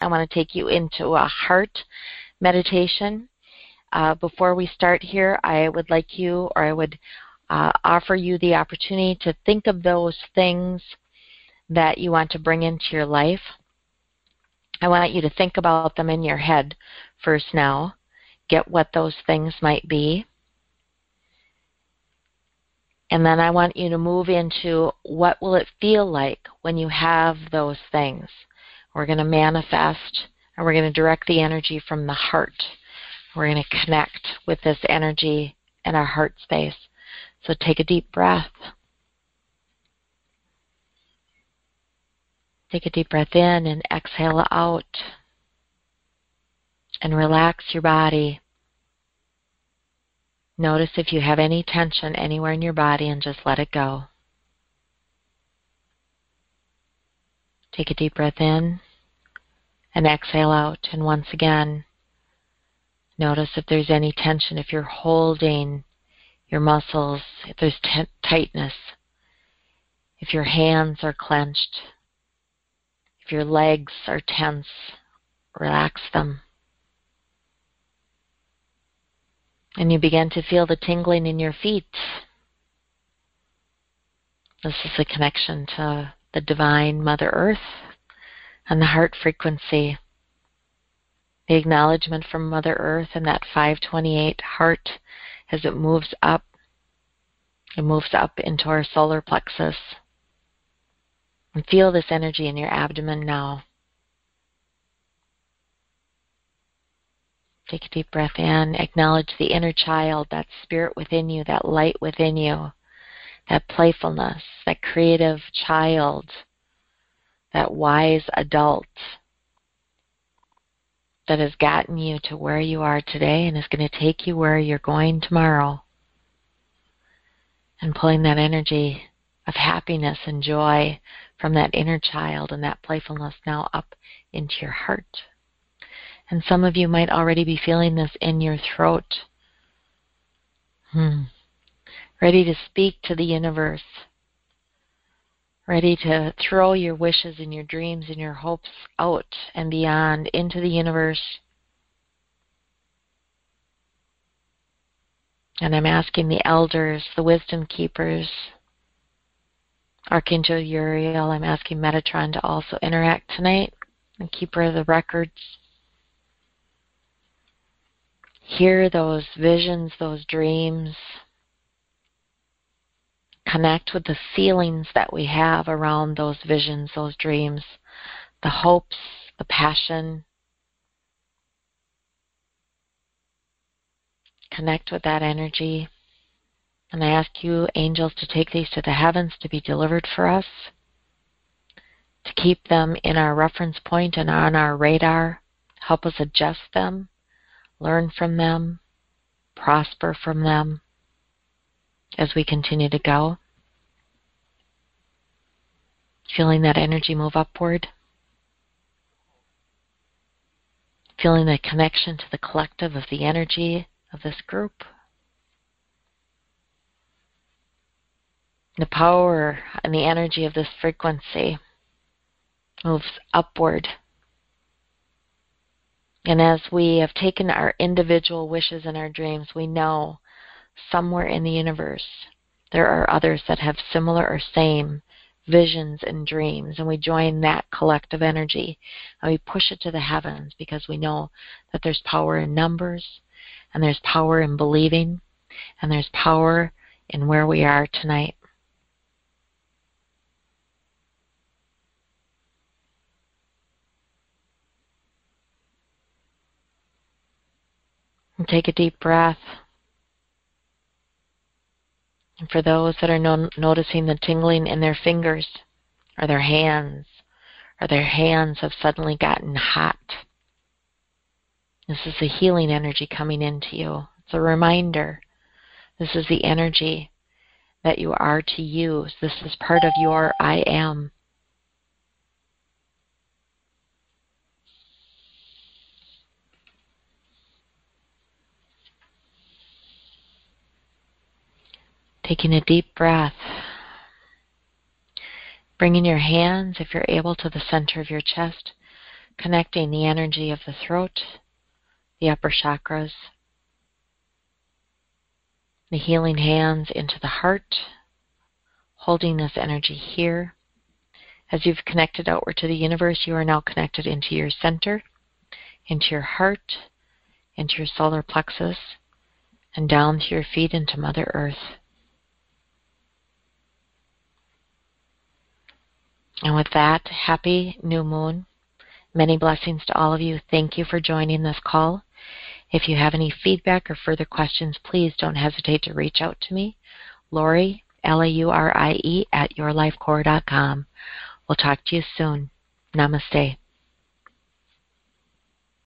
I want to take you into a heart meditation. Uh, before we start here, I would like you, or I would uh, offer you the opportunity to think of those things that you want to bring into your life. I want you to think about them in your head first now. Get what those things might be. And then I want you to move into what will it feel like when you have those things. We're going to manifest and we're going to direct the energy from the heart. We're going to connect with this energy in our heart space. So take a deep breath. Take a deep breath in and exhale out. And relax your body. Notice if you have any tension anywhere in your body and just let it go. Take a deep breath in and exhale out. And once again, notice if there's any tension, if you're holding your muscles, if there's t- tightness, if your hands are clenched, if your legs are tense, relax them. And you begin to feel the tingling in your feet. This is a connection to the divine Mother Earth and the heart frequency. The acknowledgement from Mother Earth and that 528 hertz as it moves up. It moves up into our solar plexus. And feel this energy in your abdomen now. Take a deep breath in. Acknowledge the inner child, that spirit within you, that light within you, that playfulness, that creative child, that wise adult that has gotten you to where you are today and is going to take you where you're going tomorrow. And pulling that energy of happiness and joy from that inner child and that playfulness now up into your heart. And some of you might already be feeling this in your throat. Hmm. Ready to speak to the universe. Ready to throw your wishes and your dreams and your hopes out and beyond into the universe. And I'm asking the elders, the wisdom keepers, Archangel Uriel, I'm asking Metatron to also interact tonight and keeper of the records hear those visions, those dreams, connect with the feelings that we have around those visions, those dreams, the hopes, the passion. Connect with that energy. And I ask you, angels, to take these to the heavens to be delivered for us, to keep them in our reference point and on our radar, help us adjust them learn from them, prosper from them as we continue to go. Feeling that energy move upward. Feeling the connection to the collective of the energy of this group. The power and the energy of this frequency moves upward and as we have taken our individual wishes and our dreams, we know somewhere in the universe there are others that have similar or same visions and dreams. And we join that collective energy and we push it to the heavens because we know that there's power in numbers and there's power in believing and there's power in where we are tonight. Take a deep breath. And for those that are no- noticing the tingling in their fingers or their hands, or their hands have suddenly gotten hot, this is the healing energy coming into you. It's a reminder. This is the energy that you are to use. This is part of your I am. Taking a deep breath. Bringing your hands, if you're able, to the center of your chest. connecting the energy of the throat, the upper chakras, the healing hands into the heart, holding this energy here. As you've connected outward to the universe, you are now connected into your center, into your heart, into your solar plexus, and down to your feet into Mother Earth. And with that, happy new moon. Many blessings to all of you. Thank you for joining this call. If you have any feedback or further questions, please don't hesitate to reach out to me, Laurie, L-A-U-R-I-E, at yourlifecore.com. We'll talk to you soon. Namaste.